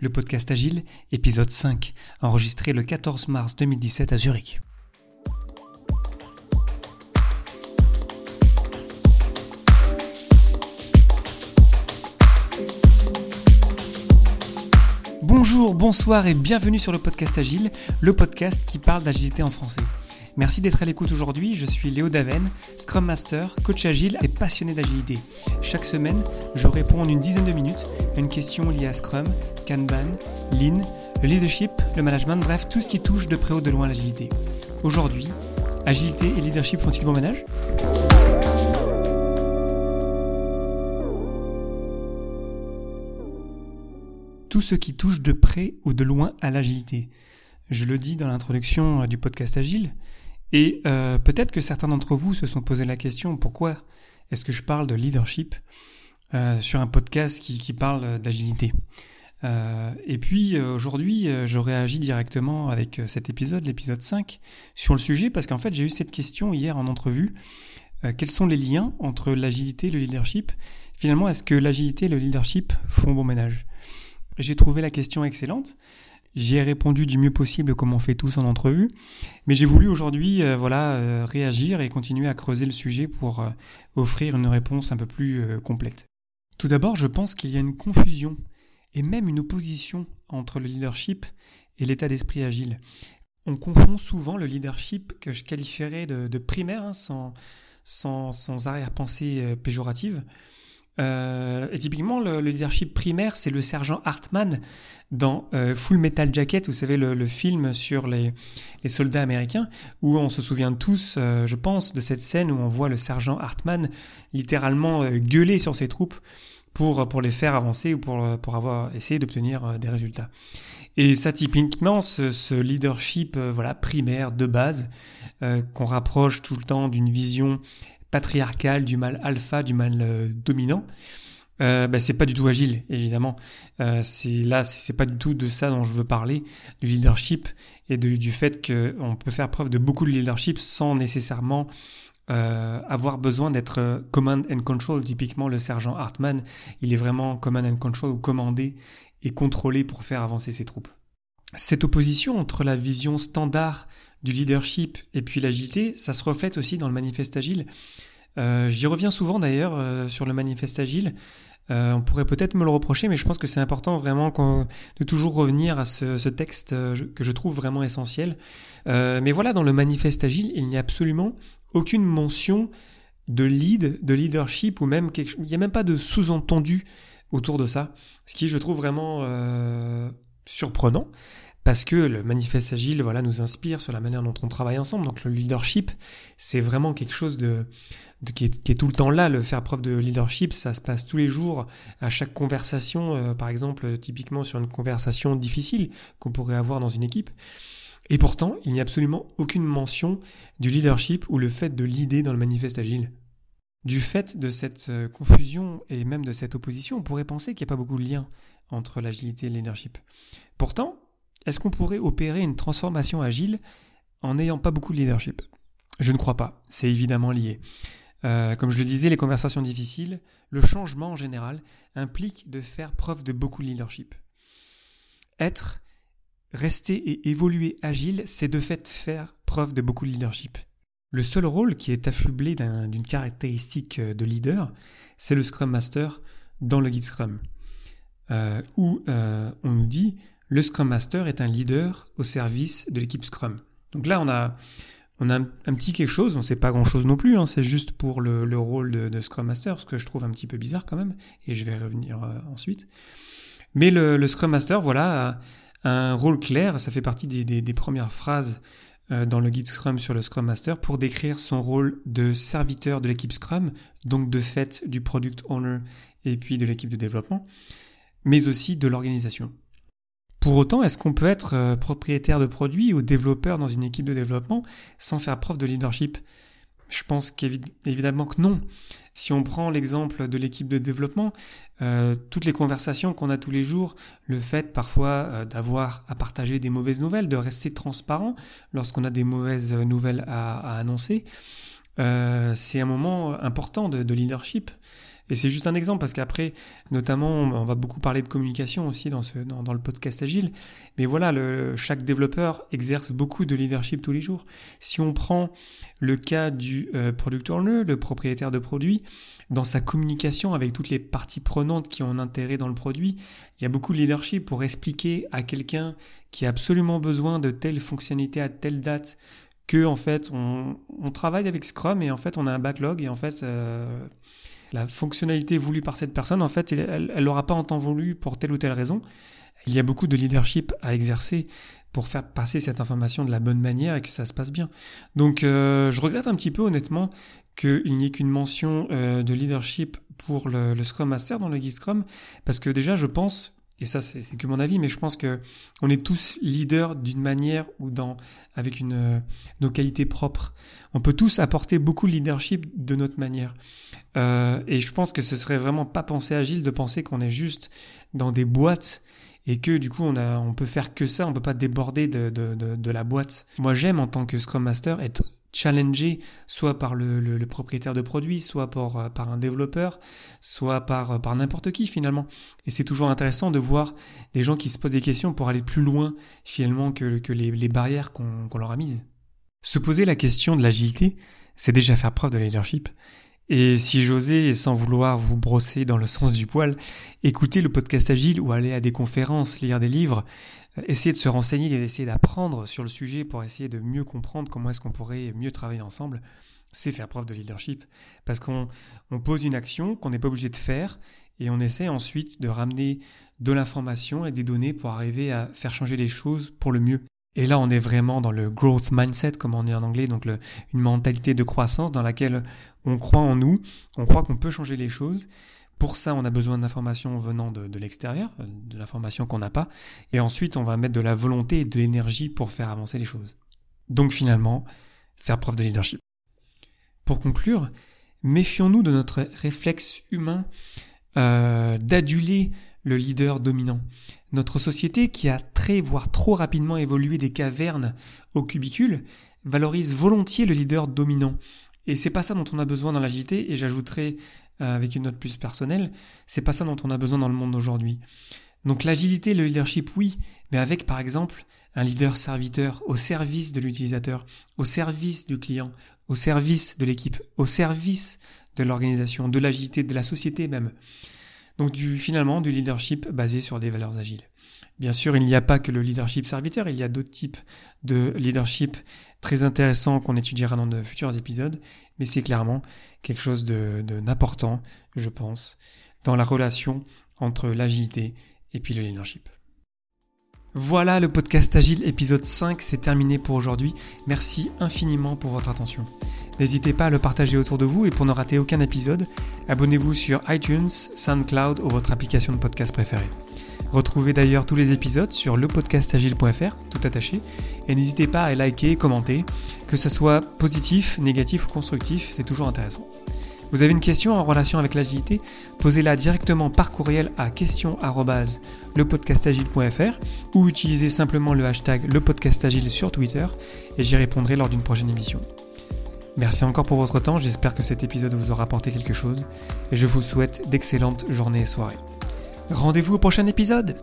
le podcast Agile, épisode 5, enregistré le 14 mars 2017 à Zurich. Bonjour, bonsoir et bienvenue sur le podcast Agile, le podcast qui parle d'agilité en français. Merci d'être à l'écoute aujourd'hui, je suis Léo Daven, Scrum Master, coach agile et passionné d'agilité. Chaque semaine, je réponds en une dizaine de minutes à une question liée à Scrum, Kanban, Lean, le leadership, le management, bref, tout ce qui touche de près ou de loin l'agilité. Aujourd'hui, agilité et leadership font-ils bon ménage? Tout ce qui touche de près ou de loin à l'agilité. Je le dis dans l'introduction du podcast Agile, et euh, peut-être que certains d'entre vous se sont posé la question pourquoi est-ce que je parle de leadership euh, sur un podcast qui, qui parle d'agilité? Euh, Et puis aujourd'hui, je réagis directement avec cet épisode, l'épisode 5, sur le sujet parce qu'en fait j'ai eu cette question hier en entrevue. quels sont les liens entre l'agilité et le leadership? Finalement, est-ce que l'agilité et le leadership font bon ménage? J'ai trouvé la question excellente. J'y ai répondu du mieux possible comme on fait tous en entrevue, mais j'ai voulu aujourd'hui euh, voilà euh, réagir et continuer à creuser le sujet pour euh, offrir une réponse un peu plus complète. Tout d'abord, je pense qu'il y a une confusion et même une opposition entre le leadership et l'état d'esprit agile. On confond souvent le leadership que je qualifierais de, primaire, hein, sans, sans arrière-pensée péjorative, euh, et typiquement, le, leadership primaire, c'est le sergent Hartman dans euh, Full Metal Jacket, vous savez, le, film sur les, les, soldats américains, où on se souvient tous, euh, je pense, de cette scène où on voit le sergent Hartman littéralement gueuler sur ses troupes pour, pour les faire avancer ou pour, pour avoir essayé d'obtenir des résultats. Et ça, typiquement, ce, ce leadership voilà primaire de base, qu'on rapproche tout le temps d'une vision patriarcal, du mal alpha, du mal euh, dominant, euh, bah, c'est pas du tout agile, évidemment. Euh, c'est là, c'est pas du tout de ça dont je veux parler, du leadership et du fait qu'on peut faire preuve de beaucoup de leadership sans nécessairement euh, avoir besoin d'être command and control. Typiquement, le sergent Hartman, il est vraiment command and control ou commandé et contrôlé pour faire avancer ses troupes. Cette opposition entre la vision standard du leadership et puis l'agilité, ça se reflète aussi dans le manifeste agile. Euh, J'y reviens souvent d'ailleurs euh, sur le manifeste agile. Euh, on pourrait peut-être me le reprocher, mais je pense que c'est important vraiment de toujours revenir à ce, texte que je trouve vraiment essentiel. Mais voilà, dans le manifeste agile, il n'y a absolument aucune mention de lead, de leadership, ou même quelque, il n'y a même pas de sous-entendu autour de ça, ce qui je trouve vraiment surprenant parce que le manifeste agile voilà nous inspire sur la manière dont on travaille ensemble. Donc le leadership c'est vraiment quelque chose de, qui, est, tout le temps là. Le faire preuve de leadership ça se passe tous les jours. À chaque conversation euh, par exemple typiquement sur une conversation difficile qu'on pourrait avoir dans une équipe. Et pourtant il n'y a absolument aucune mention du leadership ou le fait de l'idée dans le manifeste agile du fait de cette euh, confusion et même de cette opposition, on pourrait penser qu'il n'y a pas beaucoup de lien entre l'agilité et le leadership. Pourtant, est-ce qu'on pourrait opérer une transformation agile en n'ayant pas beaucoup de leadership? Je ne crois pas. C'est évidemment lié. Euh, comme je le disais, les conversations difficiles, le changement en général implique de faire preuve de beaucoup de leadership. Être, rester et évoluer agile, c'est de fait faire preuve de beaucoup de leadership. Le seul rôle qui est affublé d'une caractéristique de leader, c'est le Scrum Master dans le guide Scrum, euh, où euh, on nous dit le Scrum Master est un leader au service de l'équipe Scrum. Donc là, on a, un, petit quelque chose, on ne sait pas grand-chose non plus, hein, c'est juste pour le, le rôle de, Scrum Master, ce que je trouve un petit peu bizarre quand même, et je vais revenir euh, ensuite. Mais le, Scrum Master, voilà, a un rôle clair, ça fait partie des, premières phrases euh, dans le guide Scrum sur le Scrum Master pour décrire son rôle de serviteur de l'équipe Scrum, donc de fait du Product Owner et puis de l'équipe de développement, mais aussi de l'organisation. Pour autant, est-ce qu'on peut être euh, propriétaire de produit ou développeur dans une équipe de développement sans faire preuve de leadership? Je pense qu'évidemment que non. Si on prend l'exemple de l'équipe de développement, euh, toutes les conversations qu'on a tous les jours, le fait parfois euh, d'avoir à partager des mauvaises nouvelles, de rester transparent lorsqu'on a des mauvaises nouvelles à, annoncer, c'est un moment important de leadership. Et c'est juste un exemple parce qu'après, notamment, on va beaucoup parler de communication aussi dans, ce, dans, le podcast Agile. Mais voilà, le, chaque développeur exerce beaucoup de leadership tous les jours. Si on prend le cas du euh, product owner, le propriétaire de produit, dans sa communication avec toutes les parties prenantes qui ont intérêt dans le produit, il y a beaucoup de leadership pour expliquer à quelqu'un qui a absolument besoin de telle fonctionnalité à telle date que en fait on, travaille avec Scrum et en fait on a un backlog et en fait euh, la fonctionnalité voulue par cette personne en fait elle n'aura pas en temps voulu pour telle ou telle raison. Il y a beaucoup de leadership à exercer pour faire passer cette information de la bonne manière et que ça se passe bien. Donc euh, je regrette un petit peu honnêtement qu'il n'y ait qu'une mention euh, de leadership pour le, Scrum Master dans le guide Scrum, parce que déjà je pense, et ça c'est que mon avis, mais je pense que on est tous leaders d'une manière ou dans avec une euh, nos qualités propres. On peut tous apporter beaucoup de leadership de notre manière. Euh, et je pense que ce serait vraiment pas penser agile de penser qu'on est juste dans des boîtes et que du coup on a on peut faire que ça, on peut pas déborder de, de, de, de la boîte. Moi j'aime en tant que Scrum Master être challengé soit par le, propriétaire de produit, soit par, par un développeur, soit par, par n'importe qui finalement. Et c'est toujours intéressant de voir des gens qui se posent des questions pour aller plus loin finalement que, les, barrières qu'on leur a mises. Se poser la question de l'agilité, c'est déjà faire preuve de leadership. Et si j'osais, sans vouloir vous brosser dans le sens du poil, écouter le podcast Agile ou aller à des conférences, lire des livres, euh, essayer de se renseigner et essayer d'apprendre sur le sujet pour essayer de mieux comprendre comment est-ce qu'on pourrait mieux travailler ensemble, c'est faire preuve de leadership. Parce qu'on pose une action qu'on n'est pas obligé de faire et on essaie ensuite de ramener de l'information et des données pour arriver à faire changer les choses pour le mieux. Et là, on est vraiment dans le growth mindset, comme on dit en anglais, donc une mentalité de croissance dans laquelle on croit en nous, on croit qu'on peut changer les choses. Pour ça, on a besoin d'informations venant de, l'extérieur, de l'information qu'on n'a pas. Et ensuite, on va mettre de la volonté et de l'énergie pour faire avancer les choses. Donc finalement, faire preuve de leadership. Pour conclure, méfions-nous de notre réflexe humain euh, d'aduler le leader dominant. Notre société, qui a très voire trop rapidement évolué des cavernes au cubicule, valorise volontiers le leader dominant. Et c'est pas ça dont on a besoin dans l'agilité, et j'ajouterai euh, avec une note plus personnelle, c'est pas ça dont on a besoin dans le monde d'aujourd'hui. Donc l'agilité, le leadership, oui, mais avec par exemple un leader serviteur au service de l'utilisateur, au service du client, au service de l'équipe, au service de l'organisation, de l'agilité, de la société même. Donc finalement du leadership basé sur des valeurs agiles. Bien sûr, il n'y a pas que le leadership serviteur, il y a d'autres types de leadership très intéressants qu'on étudiera dans de futurs épisodes, mais c'est clairement quelque chose de d'important, je pense, dans la relation entre l'agilité et puis le leadership. Voilà, le podcast Agile épisode 5, c'est terminé pour aujourd'hui. Merci infiniment pour votre attention. N'hésitez pas à le partager autour de vous et pour ne rater aucun épisode, abonnez-vous sur iTunes, SoundCloud ou votre application de podcast préférée. Retrouvez d'ailleurs tous les épisodes sur lepodcastagile.fr, tout attaché, et n'hésitez pas à liker commenter, que ce soit positif, négatif ou constructif, c'est toujours intéressant. Vous avez une question en relation avec l'agilité Posez-la directement par courriel à question@lepodcastagile.fr ou utilisez simplement le hashtag lepodcastagile sur Twitter et j'y répondrai lors d'une prochaine émission. Merci encore pour votre temps, j'espère que cet épisode vous aura apporté quelque chose et je vous souhaite d'excellentes journées et soirées. Rendez-vous au prochain épisode